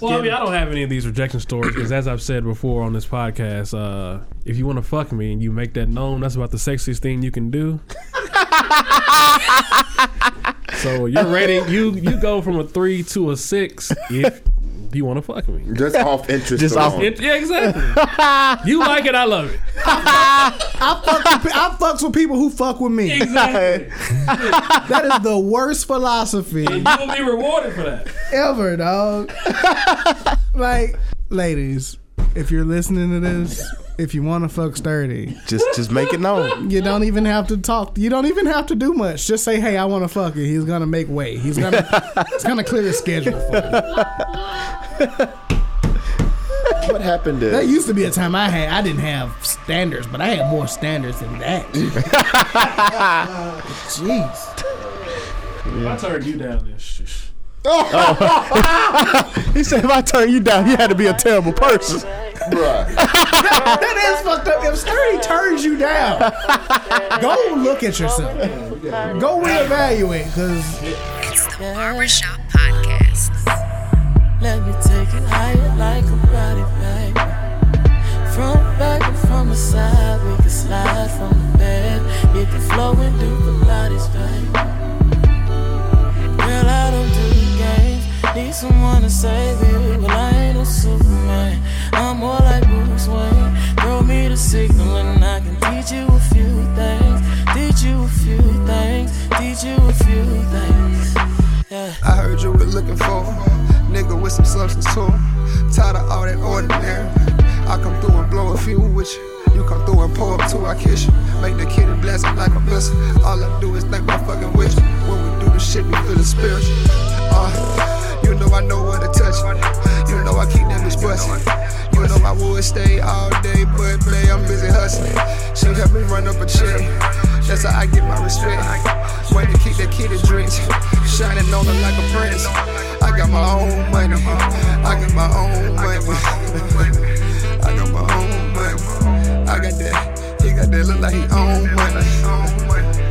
Well, I mean, I don't have any of these rejection stories because, as I've said before on this podcast, uh, if you want to fuck me and you make that known, that's about the sexiest thing you can do. so your rating, you you go from a three to a six if you want to fuck me. Just off interest. Just off- interest. Yeah, exactly. you like it, I love it. I fuck with, I fucks with people who fuck with me. Exactly. That is the worst philosophy and you will be rewarded for that. ever, dog. like, ladies, if you're listening to this, if you want to fuck sturdy, just just make it known. you don't even have to talk. You don't even have to do much. Just say, "Hey, I want to fuck you." He's gonna make way. He's gonna he's gonna clear his schedule for you. What happened to? That used to be a time I had. I didn't have standards, but I had more standards than that. Jeez. If I turned you down, then shh. He said, if I turn you down, you had to be a terrible person. Bruh. That is fucked up. If Sturdy turns you down, go look at yourself. Go reevaluate, because It's the Barbershop Podcast. Let me take it higher like a body, baby. Front, back, and from the side, we can slide from the bed. Hit the flow and do someone to save you. Well, I ain't no Superman. I'm more like Bruce Wayne. Throw me the signal and I can teach you a few things. Teach you a few things. Teach you a few things. Yeah. I heard you were looking for a nigga with some substance to him. Tired of all that ordinary. I come through and blow a few with you. You come through and pour up two, I kiss you. Make the kitty bless it like a missile. All I do is think my fucking wish. When we do the shit, we feel the spiritual. Uh, you know I know where to touch. it. You know I keep that bitch bustin'. You know I would stay all day, but play, I'm busy hustling. She help me run up a check. That's how I get my respect. Way to keep that kitty drinks. Shining on her like a prince. I got my own money. I got my own money. I got my own money. I got that. He got that look like he own money.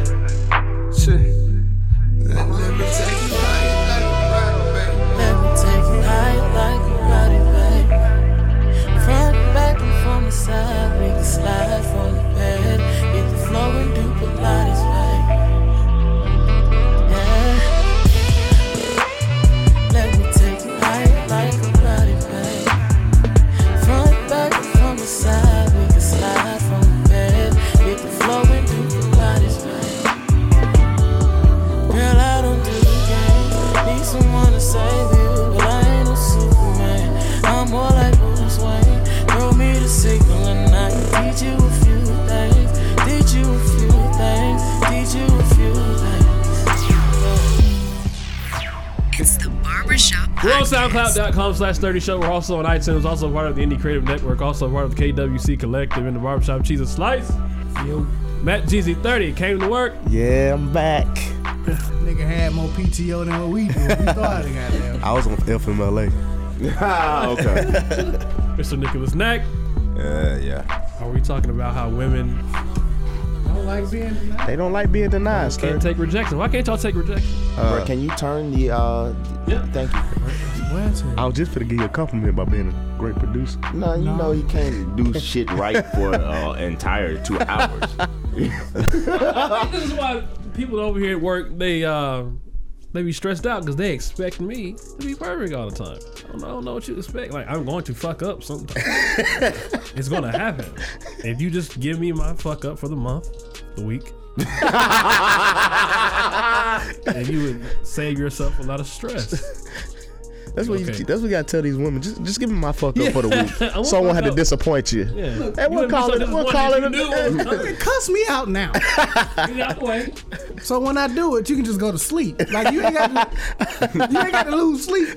SoundCloud.com slash 30 Show. We're also on iTunes, also part of the Indie Creative Network, also part of the KWC Collective in the Barbershop Cheese and Slice. Matt GZ30 came to work. Yeah, I'm back. nigga had more PTO than what we do. We thought he got there. I was on FMLA. ah, okay. Mr. Nicholas Neck. Uh, yeah. Are we talking about how women I don't like being denied. They don't like being denied, can't sir. take rejection? Why can't y'all take rejection? Bro, can you turn the? uh Yeah. Thank you. I was just finna give you a compliment by being a great producer. No, you know you can't do shit right for uh, entire two hours. this is why people over here at work they uh they be stressed out because they expect me to be perfect all the time. I don't, know, I don't know what you expect. Like I'm going to fuck up sometimes. it's gonna happen. If you just give me my fuck up for the month, the week, and you would save yourself a lot of stress. That's what Okay. you. That's what you gotta tell these women. Just, just give me my fuck up for the week, won't so I won't fuck have to disappoint you. Yeah. Hey, You we'll wouldn't call it. We'll disappointed call it. you knew it was a- Cuss me out now. Get out the way. So when I do it, you can just go to sleep. Like you ain't got to, you ain't got to lose sleep.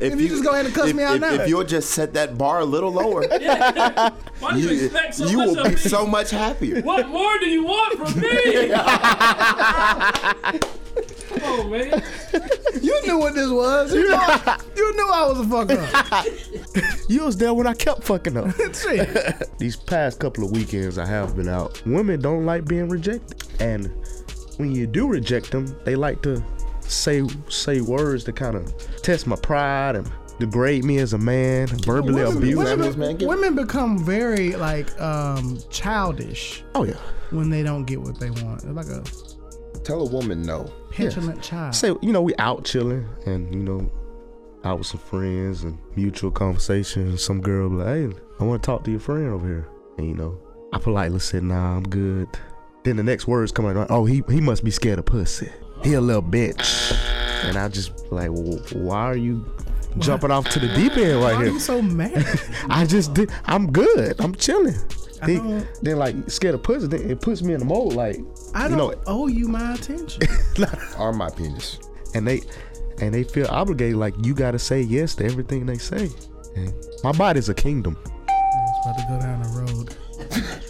If you just go ahead and cuss if, me out if, now. if you'll just set that bar a little lower, Why you, you, expect so you much will of be me? so much happier. What more do you want from me? Come on, man. You knew what this was. You, knew, you knew I was a fuck up. You was there when I kept fucking up. These past couple of weekends I have been out. Women don't like being rejected, and when you do reject them, they like to say say words to kind of test my pride and degrade me as a man, verbally women, abuse women, me. man women become very like um childish Oh yeah. when they don't get what they want. They're like a Tell a woman no. petulant child. Say, you know, we out chilling and, you know, out with some friends and mutual conversation. And some girl be like, hey, I want to talk to your friend over here. And, you know, I politely said, nah, I'm good. Then the next words come out, oh, he, he must be scared of pussy. He a little bitch. And I just like, why are you jumping off to the deep end Why right are here? you so mad? I just did. I'm good. I'm chilling. Then, then like scared of pussy. Then it puts me in the mode like I don't know, owe you my attention. Or my penis. and they and they feel obligated like you got to say yes to everything they say. And my body's a kingdom. It's about to go down the road.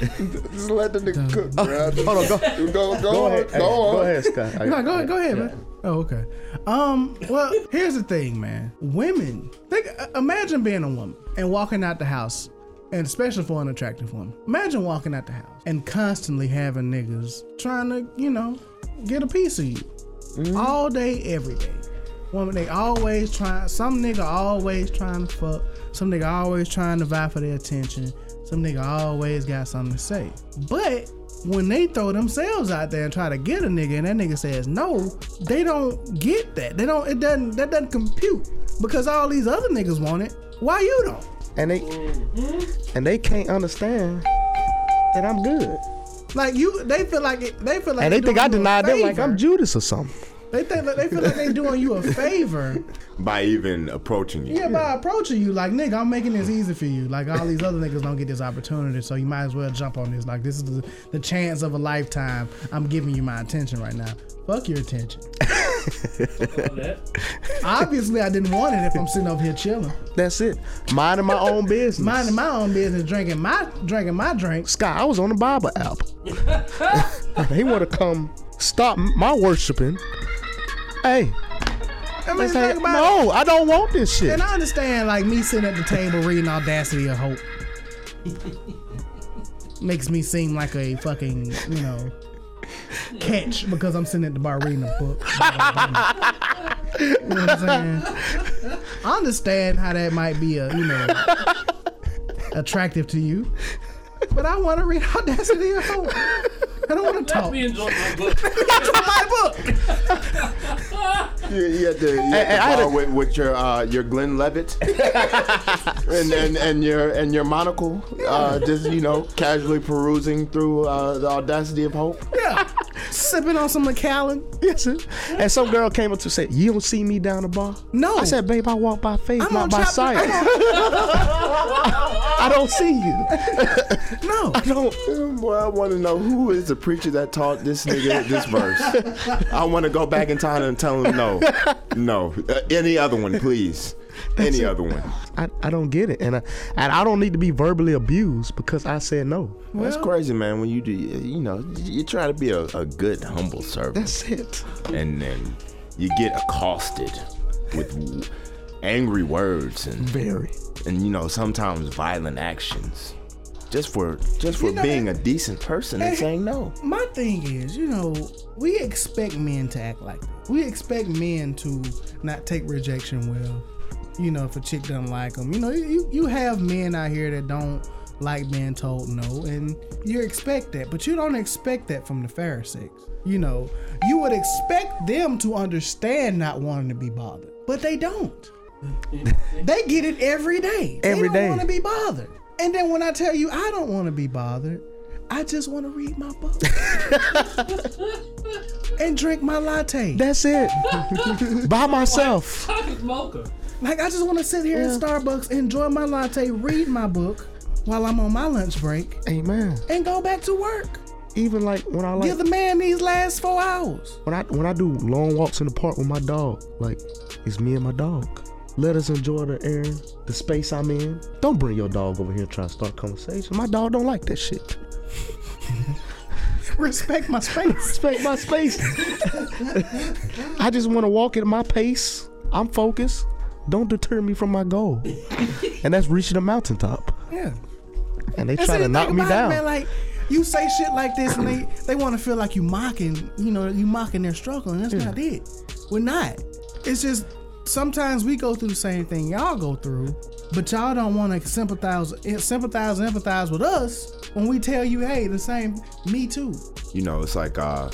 Just let the nigga cook, bro. Hold on, go, Go, go, go on, ahead. go on. Go ahead, Scott. Go ahead, go ahead, go ahead, man. Oh, okay. Um, well, here's the thing, man. Women, think, uh, imagine being a woman and walking out the house, and especially for an attractive woman. Imagine walking out the house and constantly having niggas trying to, you know, get a piece of you all day, every day. Woman, they always trying. Some nigga always trying to fuck. Some nigga always trying to vie for their attention. Some nigga always got something to say. But when they throw themselves out there and try to get a nigga, and that nigga says no, they don't get that. They don't. It doesn't. That doesn't compute because all these other niggas want it. Why you don't? And they and they can't understand that I'm good. Like you, they feel like it, they feel like And they think I denied them like. I'm Judas or something. They think like, they feel like they doing you a favor. by even approaching you. Yeah, by approaching you, like nigga, I'm making this easy for you. Like all these other niggas don't get this opportunity, so you might as well jump on this. Like this is the, the chance of a lifetime. I'm giving you my attention right now. Fuck your attention. Obviously, I didn't want it if I'm sitting over here chilling, That's it. Minding my own business. minding my own business, drinking my drinking my drinks. Scott, I was on the Bible album. he want to come stop my worshiping. Hey, I mean, about no, I don't want this shit. And I understand, like me sitting at the table reading Audacity of Hope. Makes me seem like a fucking, you know, catch because I'm sitting at the bar reading a book. you know what I'm saying? I understand how that might be a, you know, attractive to you. But I want to read Audacity of Hope. I don't want to Let talk. me enjoy my book. my book. You, you had to, you had Hey, to I had bar a- with, with your uh, your Glenlivet and, and and your and your monocle, uh, just you know casually perusing through uh, the audacity of hope. Yeah. Sipping on some Macallan. Yes, sir. And some girl came up to say, "You don't see me down the bar." No. I said, "Babe, I walk by faith, I'm not by chapter- sight. I'm I don't see you. No. I don't." Boy, I want to know who is the preacher that taught this nigga this verse. I want to go back in time and tell him no, no, uh, any other one, please, any other one. I, I don't get it, and I and I don't need to be verbally abused because I said no. That's crazy, man. When you do, you know, you try to be a, a good, humble servant. That's it. and then you get accosted with angry words and Very. and you know sometimes violent actions just for just for You know, being a decent person and saying no My thing is, you know, we expect men to act like that. We expect men to not take rejection well. You know, if a chick doesn't like them, you know, you you have men out here that don't like being told no, and you expect that, but you don't expect that from the Pharisees. You know, you would expect them to understand not wanting to be bothered, but they don't. they get it every day. Every they don't want to be bothered. And then when I tell you I don't want to be bothered, I just want to read my book and drink my latte. That's it. By myself. Chocolate mocha. Like I just want to sit here in Starbucks, enjoy my latte, read my book while I'm on my lunch break, Amen. and go back to work. Even like when I like Give the man these last four hours. when I when I do long walks in the park with my dog, like it's me and my dog. Let us enjoy the air, the space I'm in. Don't bring your dog over here and try to start a conversation. My dog don't like that shit. Respect my space. Respect my space. I just want to walk at my pace. I'm focused. Don't deter me from my goal, and that's reaching the mountaintop. Yeah. And they And try see, to the knock thing me about it, down. man, like you say shit like this, and they they want to feel like you mocking, you know, you mocking their struggle, and that's not it. We're not. It's just sometimes we go through the same thing y'all go through, but y'all don't want to sympathize, sympathize and empathize with us when we tell you, hey, the same, me too. You know, it's like uh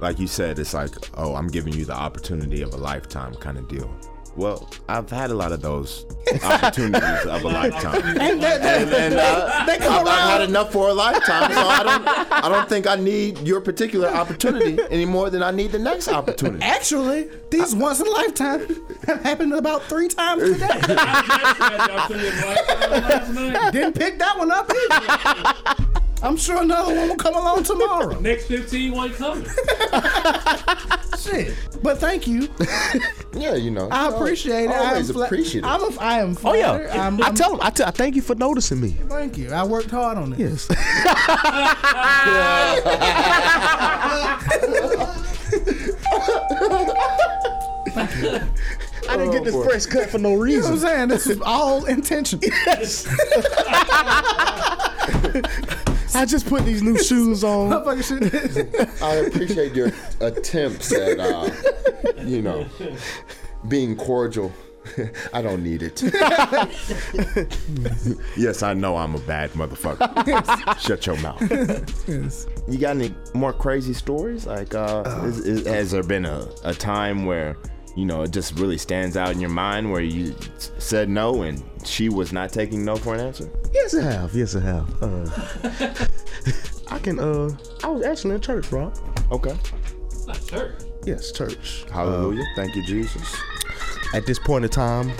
like you said, it's like, oh, I'm giving you the opportunity of a lifetime kind of deal. Well, I've had a lot of those opportunities of a lifetime. And that, that- And, and uh, They come I've, I've had enough for a lifetime, so I don't. I don't think I need your particular opportunity any more than I need the next opportunity. Actually, these once in a lifetime have happened about three times today. Didn't pick that one up either. I'm sure another one will come along tomorrow. Next 15 one coming. Shit. But thank you. Yeah, you know. I you know, appreciate it. Always I'm fla- appreciate it. I'm a, I am Oh yeah, I'm, I I'm- tell him. I, thank you for noticing me. Thank you. I worked hard on it. Yes. I didn't get this oh, fresh cut for no You know what I'm saying? This is all intentional. I just put these new shoes on. I appreciate your attempts at, uh, you know, being cordial. I don't need it. Yes, I know I'm a bad motherfucker. Shut your mouth. Yes. You got any more crazy stories? Like, uh, is, is, has there been a, a time where, you know, it just really stands out in your mind where you said no and she was not taking no for an answer? Yes, I have. Yes, I have. Uh, I can. Uh, I was actually in church, Rob. Okay. Sure. Yes, church. Hallelujah. Thank you, Jesus. At this point in time,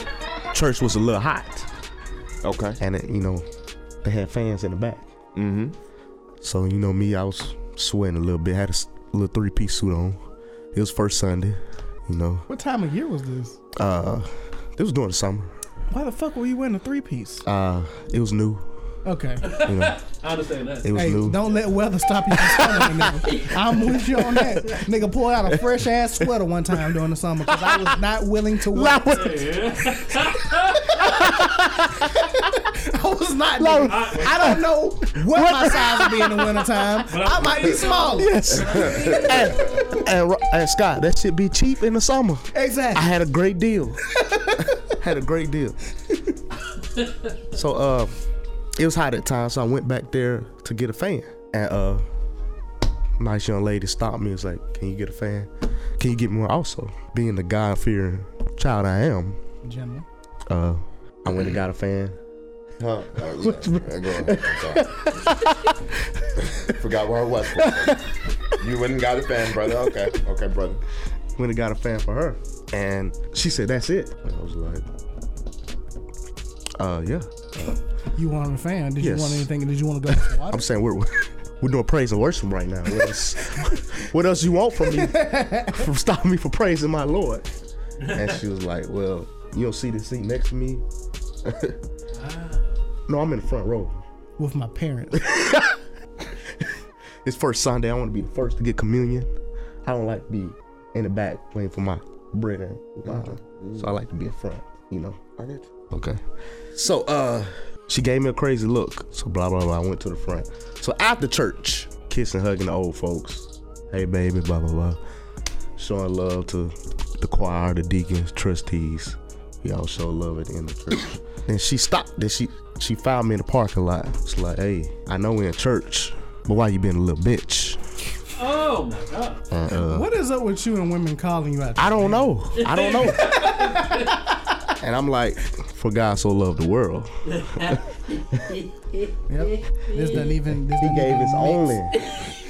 church was a little hot, Okay. and it, you know, they had fans in the back. Mm-hmm. So you know me, I was sweating a little bit. I Had a little three piece suit on. It was first Sunday. You know, What time of year was this? uh, it was during the summer. Why the fuck were you wearing a three piece? Uh, it was new. Okay. You know, I understand that. it was Hey, new. don't let weather stop you from summer, nigga. I'm with you on that. Nigga pulled out a fresh ass sweater one time during the summer because I was not willing to wear it. I was not. nigga. I don't know what my size would be in the wintertime. I might be smaller. Yes. and, and, and Scott, that should be cheap in the summer. Exactly. I had a great deal. had a great deal. So uh it was hot at times, so I went back there to get a fan. And uh nice young lady stopped me and was like, Can you get a fan? Can you get me one also? Being the God fearing child I am, Gentlemen. Uh I went and got a fan. Huh? Oh, yeah. Yeah, go ahead. I'm sorry. Forgot where I was. for. You went and got a fan, brother. Okay. Okay, brother. Went and got a fan for her. And she said, That's it. And I was like, uh yeah. You wanted a fan? Did Yes. you want anything? Did you want to go with water? I'm saying we're we're doing praise and worship right now. What else? what else you want from me? From stopping me from praising my Lord? And she was like, "Well, you don't see the seat next to me." no, I'm in the front row. with my parents. It's first Sunday. I want to be the first to get communion. I don't like to be in the back waiting for my bread and wine. So I like to be in front. You know. I get you. Okay. So uh she gave me a crazy look. So blah blah blah. I went to the front. So after church, kissing, hugging the old folks. Hey baby, blah blah blah. Showing love to the choir, the deacons, trustees. We all show love at the end of church. then she stopped. Then she she found me in the parking lot. It's like, hey, I know we're in church, but why you being a little bitch? Oh my god. And, uh, what is up with you and women calling you out? I don't know. I don't know. and I'm like, for God so loved the world. Yep. This doesn't even. This He doesn't gave even his mix. only.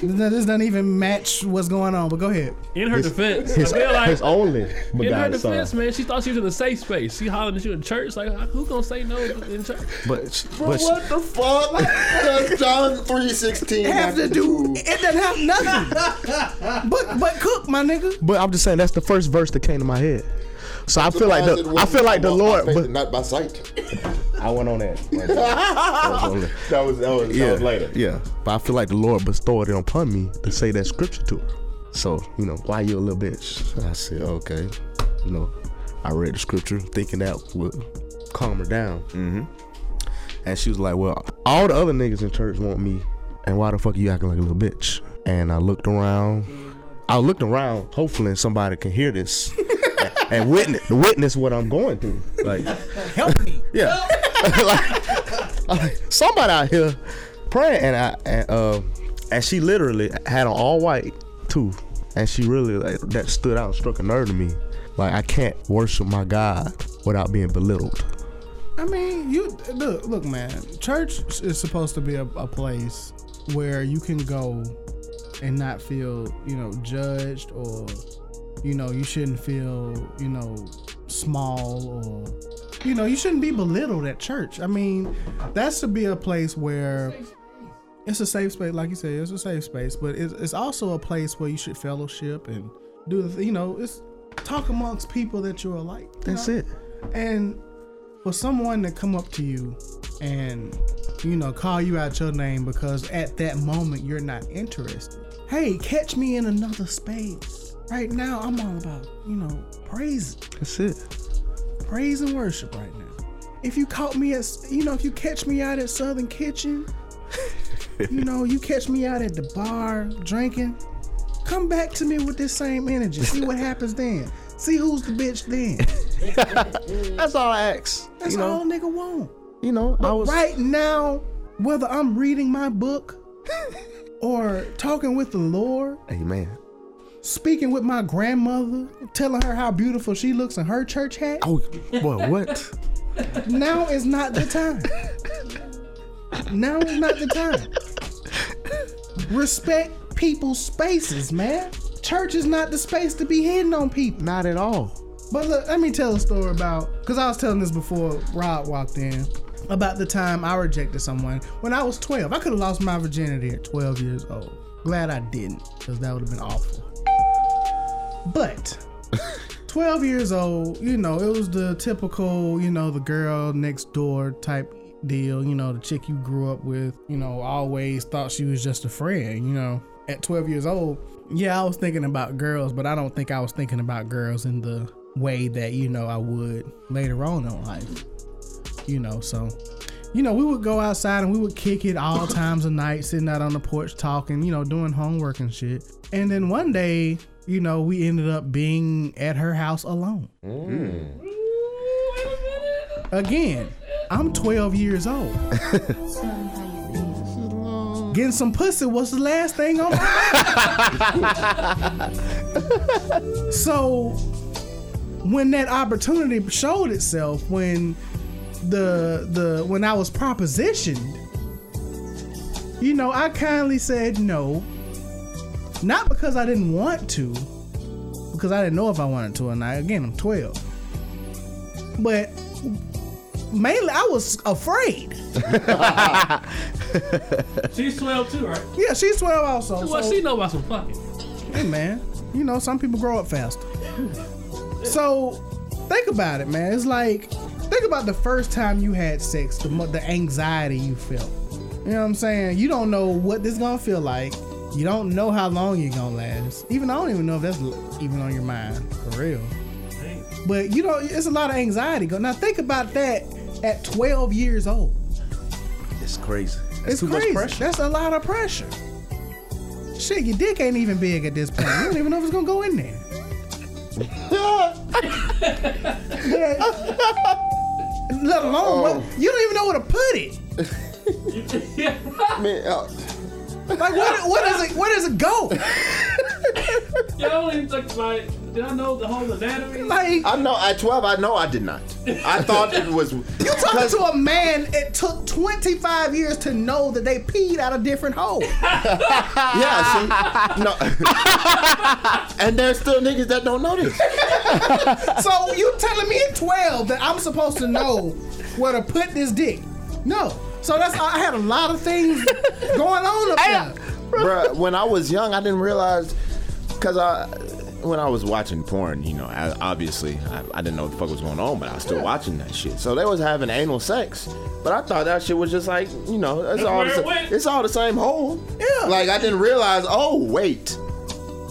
This, this doesn't even match what's going on. But go ahead. In her defense, His, I feel like his only in her begotten son. defense, man, she thought she was in a safe space. She hollering at you in church. Like, who gonna say no in church? But, she- but she- What the fuck? That's John three sixteen. Have to do. It doesn't have nothing. but but cook, my nigga. but I'm just saying that's the first verse that came to my head. So I feel like the I feel like the Lord. But not by sight. I went on that. Right there. That was on there. That was that was, that was later. yeah. But I feel like the Lord bestowed it upon me to say that scripture to her. So you know, why you a little bitch? I said, okay. You know, I read the scripture thinking that would calm her down. Mm-hmm. And she was like, well, all the other niggas in church want me, and why the fuck are you acting like a little bitch? And I looked around. I looked around, hopefully somebody can hear this. and witness witness what I'm going through. Like Help me. yeah, like, like, somebody out here praying, and I and, uh, and she literally had an all white too, and she really like that stood out, and struck a nerve to me. Like I can't worship my God without being belittled. I mean, you look, look, man. Church is supposed to be a, a place where you can go and not feel, you know, judged or, you know, you shouldn't feel, you know, small or, you know, you shouldn't be belittled at church. I mean, that's to be a place where it's a safe space, like you said, it's a safe space, but it's, it's also a place where you should fellowship and do the, you know, it's talk amongst people that you're alike. you That's know? it. And for someone to come up to you and you know call you out your name because at that moment you're not interested. Hey, catch me in another space. Right now I'm all about, you know, praise, That's it. praise and worship right now. If you caught me at you know, if you catch me out at Southern Kitchen, you know, you catch me out at the bar drinking, come back to me with this same energy. See what happens then. See who's the bitch then. That's all I ask. That's you know, all nigga want. you know, I But was right now, whether I'm reading my book or talking with the Lord, Amen. Speaking with my grandmother, telling her how beautiful she looks in her church hat, Oh, boy, what? now is not the time. Now is not the time. Respect people's spaces, man. Church is not the space to be hitting on people. Not at all. But look, let me tell a story about because I was telling this before Rod walked in about the time I rejected someone when I was 12. I could have lost my virginity at 12 years old. Glad I didn't because that would have been awful. But 12 years old, you know, it was the typical, you know, the girl next door type deal, you know, the chick you grew up with, you know, always thought she was just a friend, you know. At 12 years old, yeah, I was thinking about girls, but I don't think I was thinking about girls in the way that, you know, I would later on in life. You know, so you know, we would go outside and we would kick it all times of night, sitting out on the porch talking, you know, doing homework and shit. And then one day, you know, we ended up being at her house alone. Mm. Again, I'm 12 years old. Getting some pussy was the last thing on my mind. so when that opportunity showed itself, when the the when I was propositioned, you know, I kindly said no. Not because I didn't want to, because I didn't know if I wanted to or not. Again, I'm 12. But mainly I was afraid. She's 12 too, right? Yeah, she's 12 also. What so- she know about some fucking? Hey man, you know some people grow up faster. So think about it, man. It's like think about the first time you had sex, the the anxiety you felt. You know what I'm saying? You don't know what this gonna feel like. You don't know how long you're gonna last. Even I don't even know if that's even on your mind for real. But you know, it's a lot of anxiety. Go now. Think about that at 12 years old. It's crazy. That's It's too crazy. much pressure. That's a lot of pressure. Shit, your dick ain't even big at this point. You don't even know if it's gonna go in there. Let alone, what, you don't even know where to put it. Man, uh, Like, what, what is it? Where does it go? Y'all don't even like, did I know the whole anatomy? Like, I know at 12, I know I did not. I thought it was. you talking to a man? It took 25 years to know that they peed out a different hole. Yeah, see? No. and there's still niggas that don't know this. So you telling me at 12 that I'm supposed to know where to put this dick? No. So that's I had a lot of things going on up there. Bruh, when I was young, I didn't realize. Because I. When I was watching porn, you know, I, obviously I, I didn't know what the fuck was going on, but I was still watching that shit. So they was having anal sex, but I thought that shit was just like, you know, it's all the, it it's all the same hole. Yeah. Like I didn't realize. Oh wait,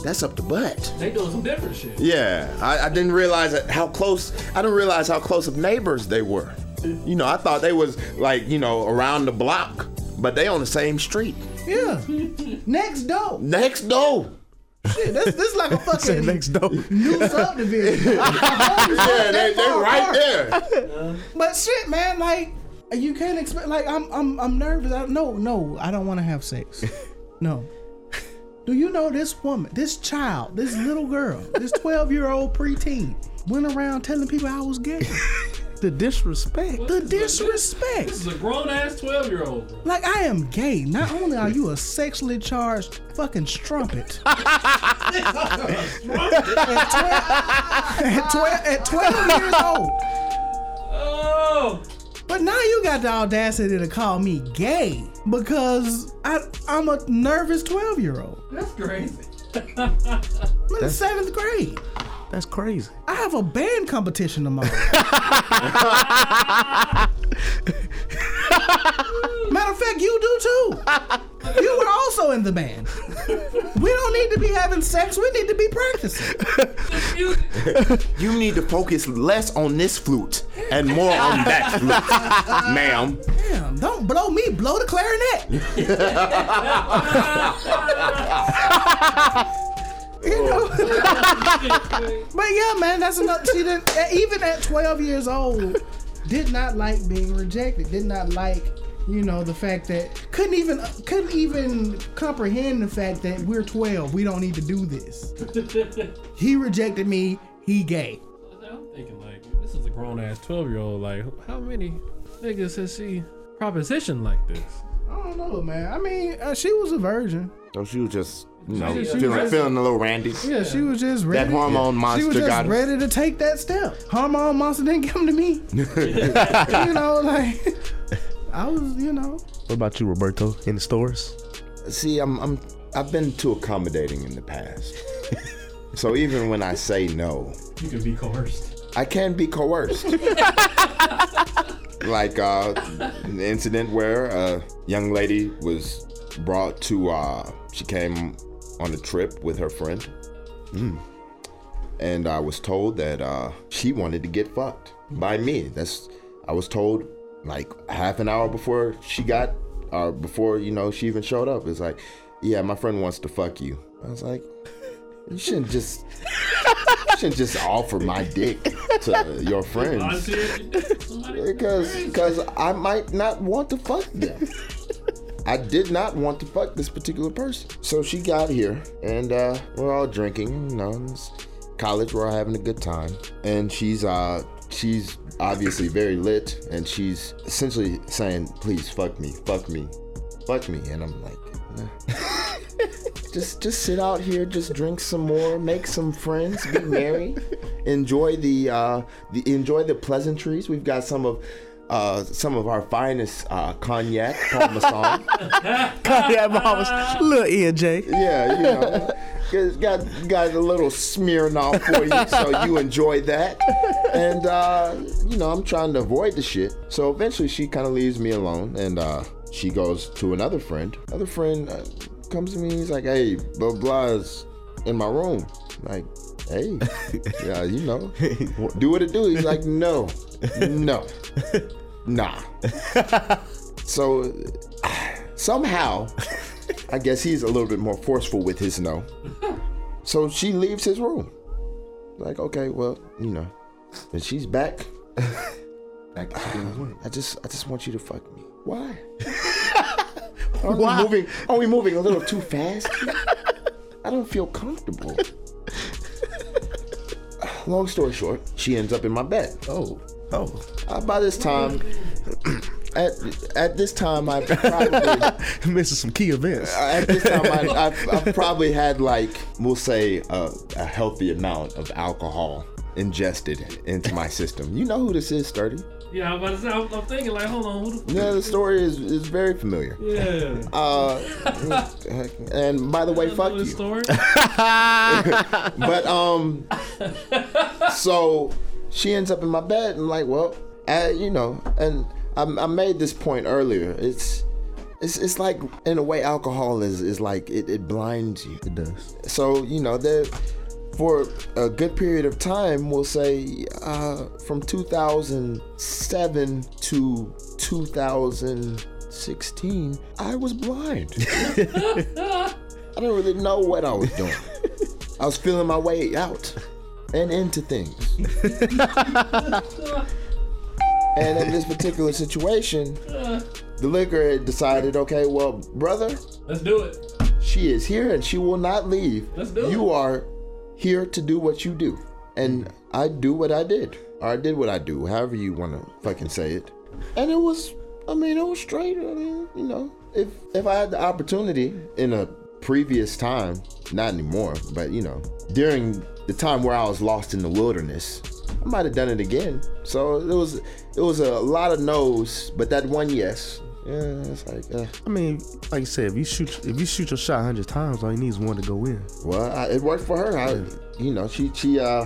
that's up the butt. They doing some different shit. Yeah, I, I didn't realize how close. I didn't realize how close of neighbors they were. You know, I thought they was like you know around the block, but they on the same street Yeah. Next door. next door. Shit, this, this is like a fucking next door. new subdivision. Yeah, they, they right there. But shit, man, like you can't expect. Like I'm, I'm, I'm nervous. I, no, no, I don't want to have sex. No. Do you know this woman, this child, this little girl, this 12 year old preteen went around telling people I was gay? The disrespect. The disrespect. This is a grown ass 12 year old. Like I am gay. Not only are you a sexually charged fucking strumpet. at, 12, at 12 years old. Oh! But now you got the audacity to call me gay because I, I'm a nervous 12 year old. That's crazy. I'm in seventh grade. That's crazy. I have a band competition tomorrow. Matter of fact, you do too. You were also in the band. We don't need to be having sex. We need to be practicing. You- You need to focus less on this flute and more on that flute, ma'am. Damn, don't blow me. Blow the clarinet. you know. But yeah, man, that's enough. She didn't even at 12 years old did not like being rejected. Did not like, you know, the fact that couldn't even couldn't even comprehend the fact that we're 12. We don't need to do this. He rejected me. He gay. I'm thinking like this is a grown ass 12 year old. Like how many niggas has she propositioned like this? I don't know, man. I mean, uh, she was a virgin. So she was just, you know, She- she feeling, was- feeling a little randy. Yeah, she was just ready. That hormone She monster was just got ready to take that step. Hormone monster didn't come to me. you know, like I was, you know. What about you, Roberto? In the stores? See, I'm, I'm, I've been too accommodating in the past. so even when I say no, You can be coerced. I can be coerced. like uh, an incident where a young lady was brought to. Uh, she came on a trip with her friend, and I was told that uh, she wanted to get fucked by me. That's I was told like half an hour before she got, or before you know she even showed up. It's like, yeah, my friend wants to fuck you. I was like, you shouldn't just. you shouldn't just offer my dick to your friends because because I might not want to fuck them. I did not want to fuck this particular person. So she got here, and uh, we're all drinking. You know, college. We're all having a good time, and she's uh she's obviously very lit, and she's essentially saying, "Please fuck me, fuck me, fuck me," and I'm like. Just just sit out here, just drink some more, make some friends, be merry, enjoy the uh, the enjoy the pleasantries. We've got some of uh, some of our finest uh, cognac, Parmesan. yeah, mamas. Little EJ. yeah, you know, got got got a little Smirnoff for you, so you enjoy that. And uh, you know, I'm trying to avoid the shit. So eventually, she kind of leaves me alone, and uh, she goes to another friend. Other friend uh, comes to me. He's like, "Hey, blah blah is in my room." Like, hey, yeah, you know, do what it do. He's like, no, no, nah. So somehow, I guess he's a little bit more forceful with his no. So she leaves his room. Like, okay, well, you know, and she's back. Back. I just, I just want you to fuck me. Why? Are we moving? Are we moving a little too fast? I don't feel comfortable. Long story short, she ends up in my bed. Oh. Oh. Uh, by this time, at at this time, I probably Missing some key events. at this time I, I've, I've probably had like we'll say a, a healthy amount of alcohol ingested into my system. You know who this is, Sturdy? Yeah, I'm about to say, I'm, I'm thinking like, hold on, who the Yeah, the story is is very familiar. Yeah. Uh, and by the way, I fuck know you. story. But um, so she ends up in my bed, and like, well, uh, you know, and I, I made this point earlier. It's it's it's like in a way, alcohol is is like it, it blinds you. It does. So you know there. For a good period of time, we'll say uh, from 2007 to 2016, I was blind. I didn't really know what I was doing. I was feeling my way out and into things. and in this particular situation, the liquor had decided, okay, well, brother, Let's do it. she is here and she will not leave. Let's do it. You are here to do what you do. And I do what I did. Or I did what I do, however you want to fucking say it. And it was, I mean, it was straight. I mean, you know, if if I had the opportunity in a previous time, not anymore, but you know, during the time where I was lost in the wilderness, I might have done it again. So it was it was a lot of no's, but that one yes. Yeah, it's like, uh, I mean, like you said, if you shoot if you shoot your shot a hundred times, all you need is one to go in. Well, I, it worked for her. I, you know, she she uh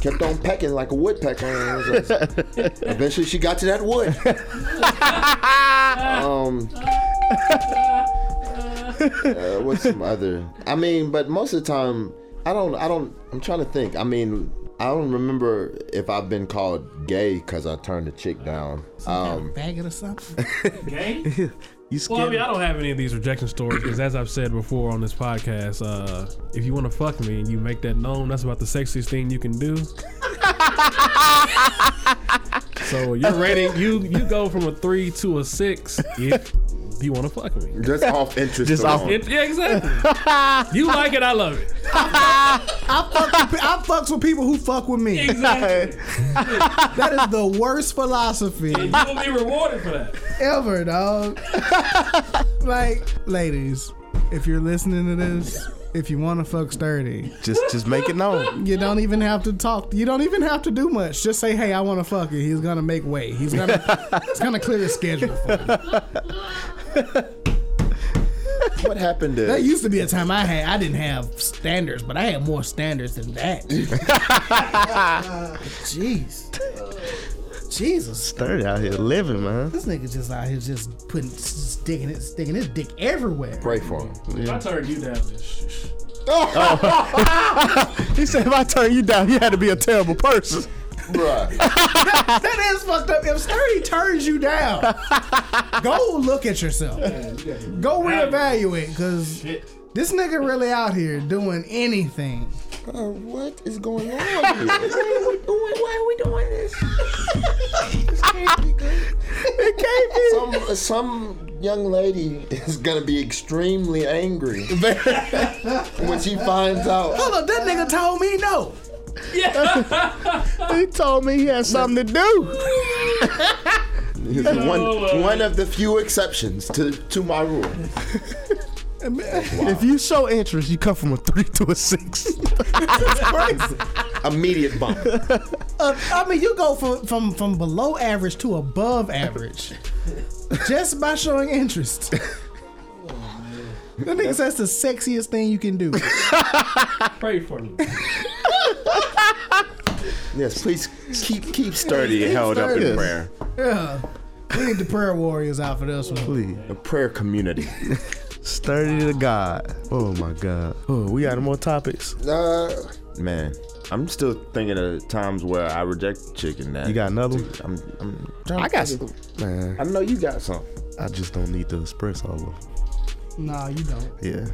kept on pecking like a woodpecker. like- eventually, she got to that wood. um, uh, what's some other? I mean, but most of the time, I don't. I don't. I'm trying to think. I mean, I don't remember if I've been called gay because I turned a chick down. Um, Faggot or something. Gang? You Well, I scared? mean, I don't have any of these rejection stories because, as I've said before on this podcast, uh, if you want to fuck me and you make that known, that's about the sexiest thing you can do. so your rating, you you go from a three to a six if you want to fuck with me. just off interest. Just off alone. It, yeah, exactly. you like it, I love it. I fuck with, I fucks with people who fuck with me. Exactly. That is the worst philosophy you will be rewarded for that. ever, dog. like, ladies, if you're listening to this, if you want to fuck sturdy, just just make it known. you don't even have to talk. You don't even have to do much. Just say, "Hey, I want to fuck you." He's gonna make way. He's gonna he's gonna clear his schedule for you. What happened to? That used to be a time I had. I didn't have standards, but I had more standards than that. Jeez. Jesus. Sturdy out here living, man. This nigga just out here just putting sticking it sticking his dick everywhere. Pray for him. If I turn you down, then sh- sh- oh. He said if I turn you down, you had to be a terrible person. Bruh. That is fucked up. If Sturdy turns you down, go look at yourself. Go reevaluate, because this nigga really out here doing anything. Uh, what is going on here? Why are we doing, why are we doing this? this can't be good. It can't be. Some, some young lady is gonna be extremely angry when she finds out. Hold up, that nigga told me no. Yeah. He told me he had something to do. He's one, one of the few exceptions to, to my rule. If you show interest, you come from a three to a six. Immediate bump. Uh, I mean, you go from, from from below average to above average just by showing interest. That nigga says the sexiest thing you can do. pray for me. Yes, please keep keep sturdy and held up in sturdy. prayer. Yeah. We need the prayer warriors out for this one. Please. The prayer community. Sturdy to God. Oh my God. Oh, we got more topics. Uh, man, I'm still thinking of times where I reject chicken. That You got another one? I'm, I'm trying I got think some. Man, I know you got some. I just don't need to express all of them. Nah, you don't. Yeah.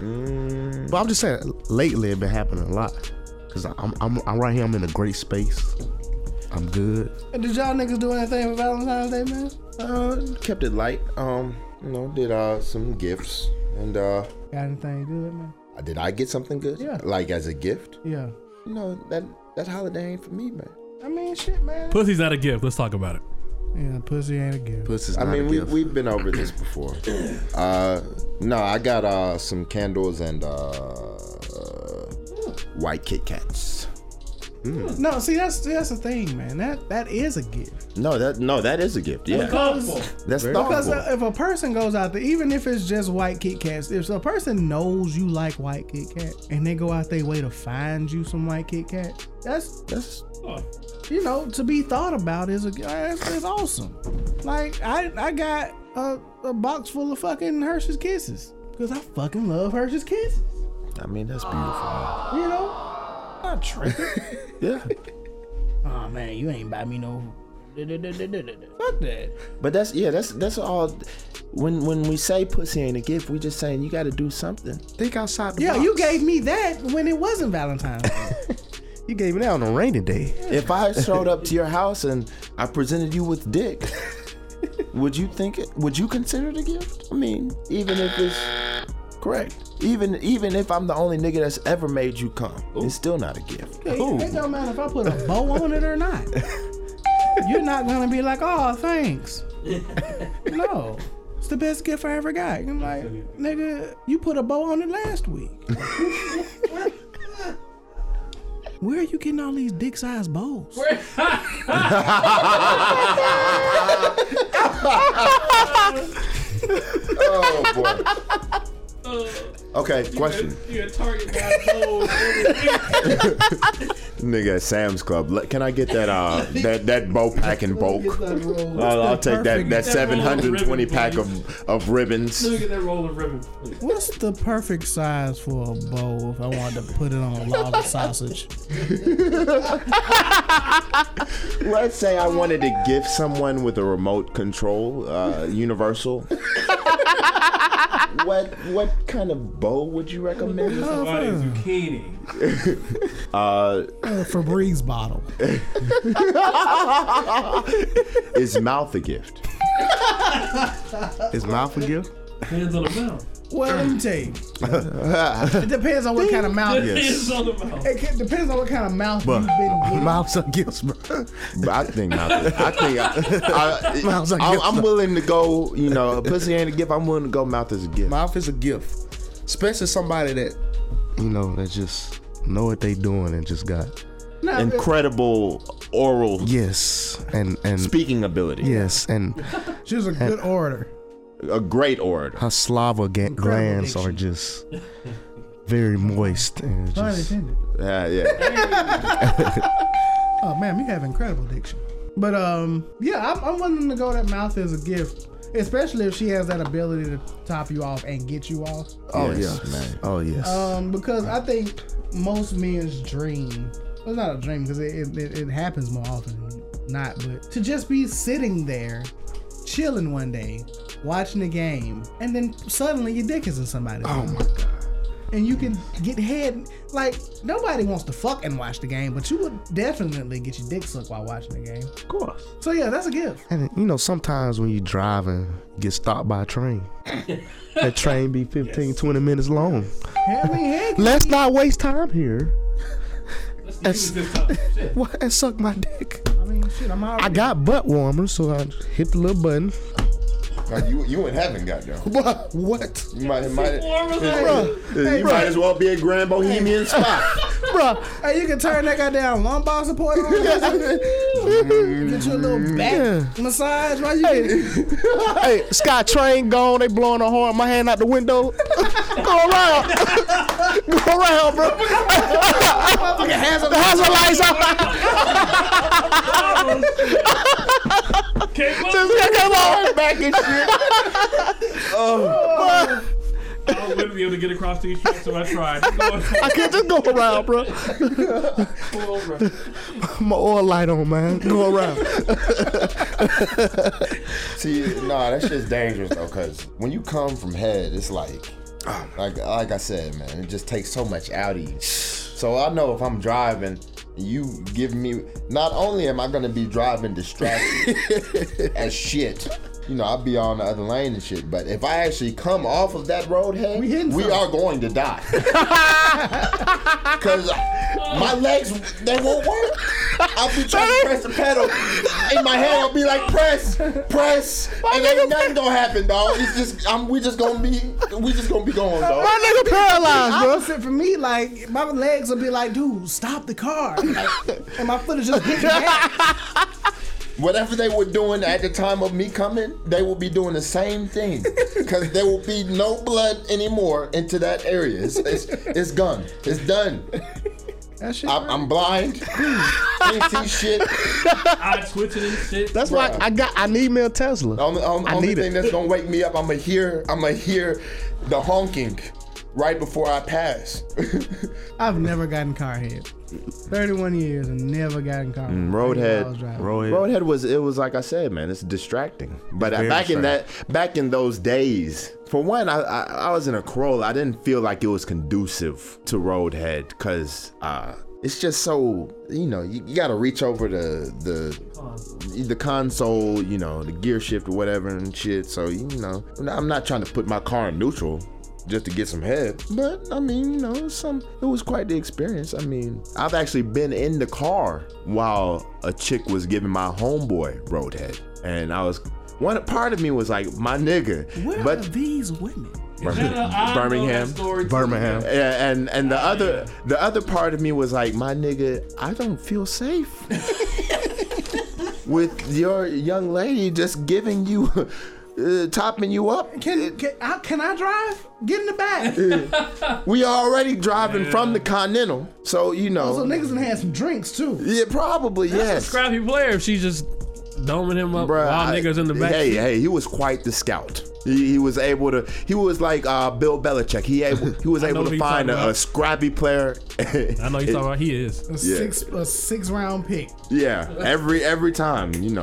Mm, But I'm just saying, lately it been happening a lot. Cause I'm, I'm, I'm right here. I'm in a great space. I'm good. And Did y'all niggas do anything for Valentine's Day, man? uh, kept it light. Um, you know, did uh some gifts and uh, Got anything good, man? did I get something good? Yeah. Like as a gift? Yeah. You know that that holiday ain't for me, man. I mean, shit, man. Pussy's not a gift. Let's talk about it. Yeah, pussy ain't a gift. Pussy's I not mean, a we gift. we've been over this before. Uh, no, I got uh some candles and uh, white Kit Kats. No, see, that's that's the thing, man. That that is a gift. No, that no, that is a gift. Yeah, Because that's Because thoughtful. uh, if a person goes out there, even if it's just white Kit Kats, if a person knows you like white Kit Kat and they go out their way to find you some white Kit Kat, that's That's you know to be thought about is a that's, that's awesome. Like I I got a, a box full of fucking Hershey's Kisses because I fucking love Hershey's Kisses. I mean, that's beautiful. You know, not tripping. Yeah. oh man, you ain't buy me no Fuck that. But that's yeah, that's that's all. When when we say pussy ain't a gift, we just saying you got to do something. Think outside the Yeah, box. you gave me that when it wasn't Valentine's. You gave me that on a rainy day. If I showed up to your house and I presented you with dick, would you think it? Would you consider it a gift? I mean, even if it's correct, even even if I'm the only nigga that's ever made you come, it's still not a gift. It, it don't matter if I put a bow on it or not. You're not gonna be like, oh, thanks. no. It's the best gift I ever got. I'm like, nigga, you put a bow on it last week. Where are you getting all these dick sized bows? Oh boy. Okay, question. You a target by. Nigga at Sam's Club. Can I get that uh that that bow pack in bulk? I'll, I'll take that that 720 pack of of ribbons. Look at that roll of ribbon. please. What's the perfect size for a bow if I wanted to put it on a lava sausage? Let's say I wanted to gift someone with a remote control, uh, universal. what what kind of bow would you recommend? Somebody zucchini. Uh, A Febreze bottle. is mouth a gift? Is mouth a gift? Hands on the mouth. Well, let me tell you. it depends on what kind of mouth. Hands on the mouth. It ca- depends on what kind of mouth But you've been getting. mouth's a gift, bro. But I think mouth. I think I, Mouth's a I, gift. I'm willing to go. You know, a pussy ain't a gift. I'm willing to go mouth as a gift. Mouth is a gift, especially somebody that you know that just know what they doing and just got Now, Incredible oral yes and and speaking ability. yes and she was a good orator. A great orator. her slava ga- glands are just very moist and just intended. Yeah, yeah. Oh man, you have incredible diction. But um, yeah, I'm, I'm willing to go that mouth is a gift, especially if she has that ability to top you off and get you off. oh Yes, yes man. oh yes Um, because I think most men's dream, well, it's not a dream because it, it, it happens more often than not, but to just be sitting there, chilling one day, watching the game, and then suddenly your dick is in somebody's. oh my god and you can get head like nobody wants to fuck and watch the game, but you would definitely get your dick sucked while watching the game. of course So yeah, that's a gift. and you know sometimes when you're driving you get stopped by a train that train be 15 20 minutes long I mean, heck, let's not waste time here Let's use this what and suck my dick I mean, shit, I'm already. I got butt warmers so I hit the little button you you in heaven, goddamn. what what You might, might, Bruh. you might as well be a grand bohemian spot. bruh Hey, you can turn that goddamn lumbar support on. Mm-hmm. Get you a little back Yeah. massage while you. hey, Sky train gone. They blowing a horn. My hand out the window. Go around. Go around, bro. Fucking hands on The hazard lights out. Just come on. Back and shit. Oh. I wouldn't be able to get across these tracks, so I tried. I can't just go around, bro. pull over. my oil light on, man. Go around. See, nah, that shit's dangerous though, cause when you come from head, it's like, like, like I said, man, it just takes so much out of you. So I know if I'm driving, you give me. Not only am I gonna be driving distracted as shit. You know, I'll be on the other lane and shit. But if I actually come off of that road head, We we are going to die. Cause my legs they won't work. I'll be trying to press the pedal. In my head, I'll be like press, press, and ain't nothing gonna happen, dog. It's just I'm we just gonna be we just gonna be going, dog. My nigga paralyzed, bro. Opposite for me, like my legs will be like, dude, stop the car, Like, and my foot is just hitting back. Whatever they were doing at the time of me coming, they will be doing the same thing. Cause there will be no blood anymore into that area. It's it's, it's gone. It's done. That shit. I'm, I'm blind. Can't see shit. Eye twitching and shit. That's why I got. I need me a Tesla. The only, only, I only need thing it. that's gonna wake me up, I'm gonna hear, I'm gonna hear the honking right before I pass. I've never gotten car head. 31 years and never gotten car head. Mm, Roadhead. Was. Roadhead. Roadhead was it was like I said, man, it's distracting. But Very back in that back in those days, for one, I, I I was in a Corolla. I didn't feel like it was conducive to Roadhead because uh, it's just so you know you, you got to reach over the the the console, you know, the gear shift or whatever and shit. So you know, I'm not trying to put my car in neutral just to get some head. But I mean, you know, some it was quite the experience. I mean, I've actually been in the car while a chick was giving my homeboy roadhead, and I was one part of me was like, my nigga, Where but are these women? Birmingham. Birmingham. Yeah, and and the other the other part of me was like, my nigga, I don't feel safe with your young lady just giving you, uh, topping you up. Can, can, I, can I drive? Get in the back. We are already driving from the Continental, so you know. so niggas done had some drinks too. yeah, probably yes. Scrappy player if she just doming him up Bruh, while I- niggas in the back. Hey, hey, he was quite the scout. He, he was able to. He was like uh, Bill Belichick. He able. He was able to find a, a scrappy player. I know you talking about he is. A Yeah. six a six round pick. Yeah, every every time, you know,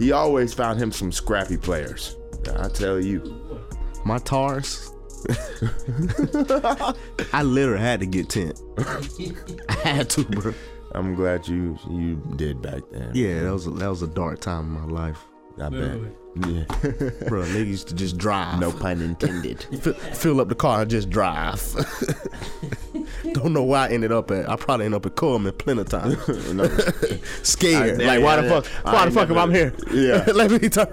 he always found him some scrappy players. I tell you. My tars. I literally had to get tent. I had to, bro. I'm glad you you did back then. Yeah, that was a, that was a dark time in my life, I bet. Literally. Yeah. bro. Niggas used to just drive. no pun intended. Fill, fill up the car and just drive. Don't know where I ended up at. I probably ended up at Cullman plenty of times. No. Scared. I- like, why the yeah, fuck? I Why the ain't fuck am I never- here? Yeah. Let me turn.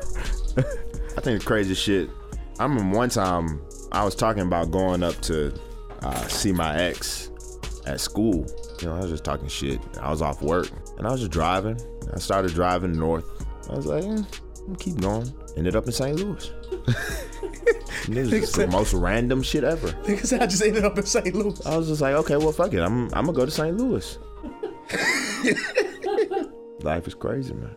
I think the crazy shit. I remember one time I was talking about going up to uh, see my ex at school. You know, I was just talking shit. I was off work and I was just driving. I started driving north. I was like, eh, I'm keep going. Ended up in St. Louis. And it was just the most random shit ever. Niggas, I just ended up in St. Louis. I was just like, okay, well, fuck it. I'm, I'm gonna go to St. Louis. Life is crazy, man.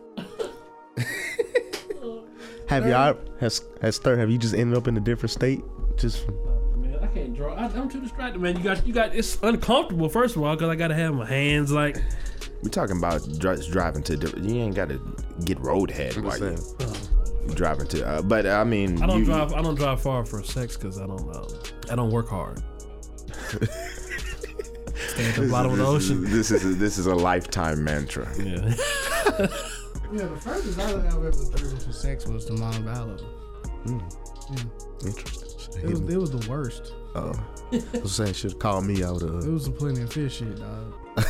Have y'all has has Third? Have you just ended up in a different state? Just from, Man, I can't draw. I, I'm too distracted, man. You got, you got. It's uncomfortable first of all because I gotta have my hands like. We talking about dri- driving to. different- You ain't gotta get roadhead while you you driving to. Uh, but I mean, I don't you- drive. I don't drive far for sex because I don't. Um, I don't work hard. Stay at the bottom of the this ocean. Is, this is a, this is a lifetime mantra. Yeah. Yeah, the furthest I ever driven for sex was to Montevallo. interesting. It was it was the worst. Uh, I was saying, should have called me out. It Uh, was a plenty of fish shit, dog.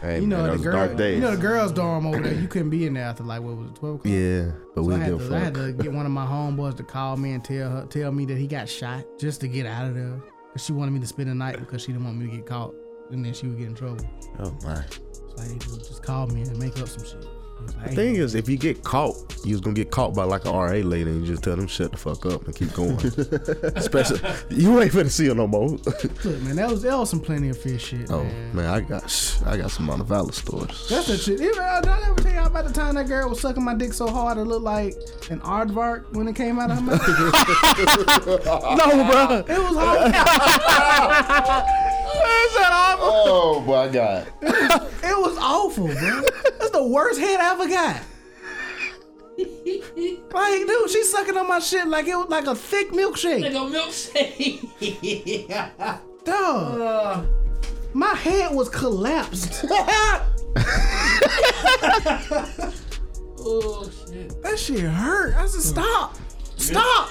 Hey, You know man, the those girl, you know the girls' dorm over there. You couldn't be in there after like what was it, twelve o'clock? yeah, but So we I, had to, I had to get one of my homeboys to call me and tell her, tell me that he got shot just to get out of there. Cause she wanted me to spend the night because she didn't want me to get caught, and then she would get in trouble. oh my. So I had to just call me and make up some shit. He was like, The thing is, if you get caught, you was gonna get caught by like a RA lady, and you just tell them shut the fuck up and keep going. Especially, you ain't finna see her no more. look, man, that was that was some plenty of fish shit, oh man. man, I got sh- I got some Montevallo stories. That's the shit. Even, did I ever tell y'all about the time that girl was sucking my dick so hard it looked like an aardvark when it came out of her mouth? no, bro. it was hard. Oh my god. It was awful, bro. That's the worst head I ever got. Like, dude, she's sucking on my shit like it was like a thick milkshake. Like a milkshake. Dog. my head was collapsed. oh shit. That shit hurt. I said, stop. Stop.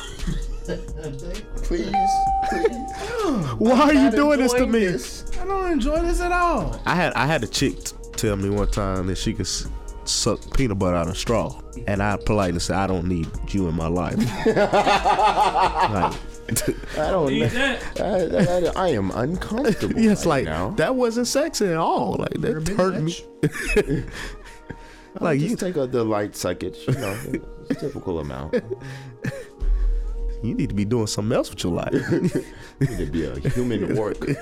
Please. Why are you doing this to me? I don't enjoy this at all. I had I had a chick t- tell me one time that she could suck peanut butter out of a straw, and I politely said, "I don't need you in my life." like, I don't Need know. that. I, I, I am uncomfortable. yeah, it's right like now. that wasn't sexy at all. Like that hurt me. like Just you, take a, the light suckage, you know, typical amount. You need to be doing something else with your life. you need to be a human work. you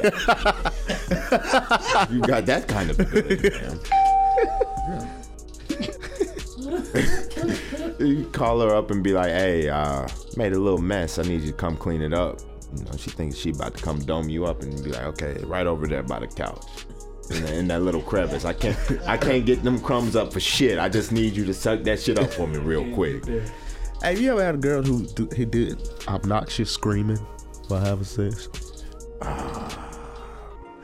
got that kind of ability, man. you call her up and be like, "Hey, uh, made a little mess. I need you to come clean it up." You know, she thinks she about to come dome you up and be like, okay, right over there by the couch. In, the- in that little crevice, I can't, I can't get them crumbs up for shit. I just need you to suck that shit up for me real quick. Hey, you ever had a girl who do, who did obnoxious screaming while having sex? I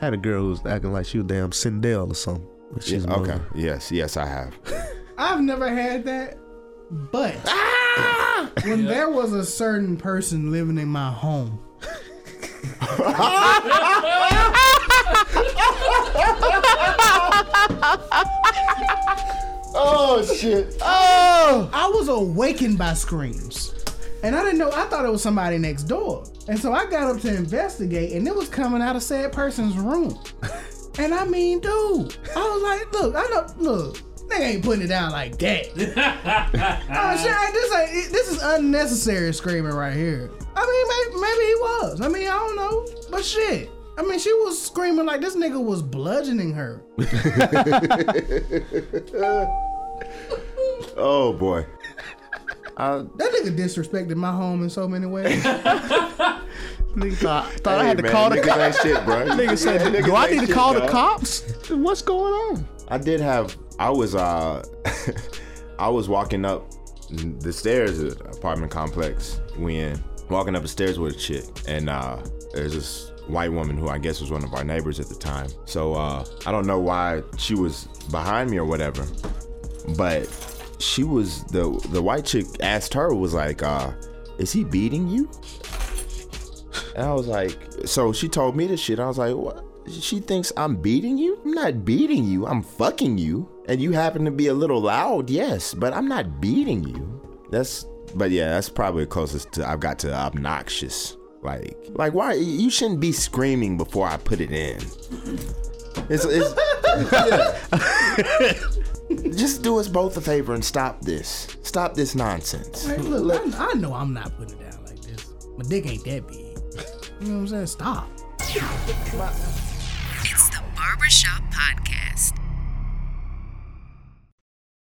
had a girl who was acting like she was damn Sindel or something. But she's Yeah, okay. Yes, yes, I have. I've never had that, but ah! when there was a certain person living in my home, Oh shit. Oh. I was awakened by screams. And I didn't know, I thought it was somebody next door. And so I got up to investigate, and it was coming out of said person's room. And I mean, dude, I was like, look, I know, look, They ain't putting it down like that. oh, shit, I- this, ain't, this is unnecessary screaming right here. I mean, maybe, maybe he was. I mean, I don't know. But shit. I mean, she was screaming like this nigga was bludgeoning her. Oh boy. That nigga disrespected my home in so many ways. Nigga thought, thought I Hey, had to call the cops. ain't shit, bro. Nigga said, Niggas "Do I need to shit, call the dog. cops? What's going on?" I did have. I was. uh I was walking up the stairs at the apartment complex. when walking up the stairs with a chick, and uh there's this white woman who I guess was one of our neighbors at the time. So uh I don't know why she was behind me or whatever, but she was the the white chick asked her was like, uh, "Is he beating you?" And I was like, so she told me this shit. I was like, what? She thinks I'm beating you? I'm not beating you. I'm fucking you. And you happen to be a little loud, yes, but I'm not beating you. That's, but yeah, that's probably the closest to I've got to obnoxious. Like, like why? You shouldn't be screaming before I put it in. It's, it's. Just do us both a favor and stop this. Stop this nonsense. Hey, look, I, I know I'm not putting it down like this. My dick ain't that big. You know what I'm saying? Stop. It's the Barbershop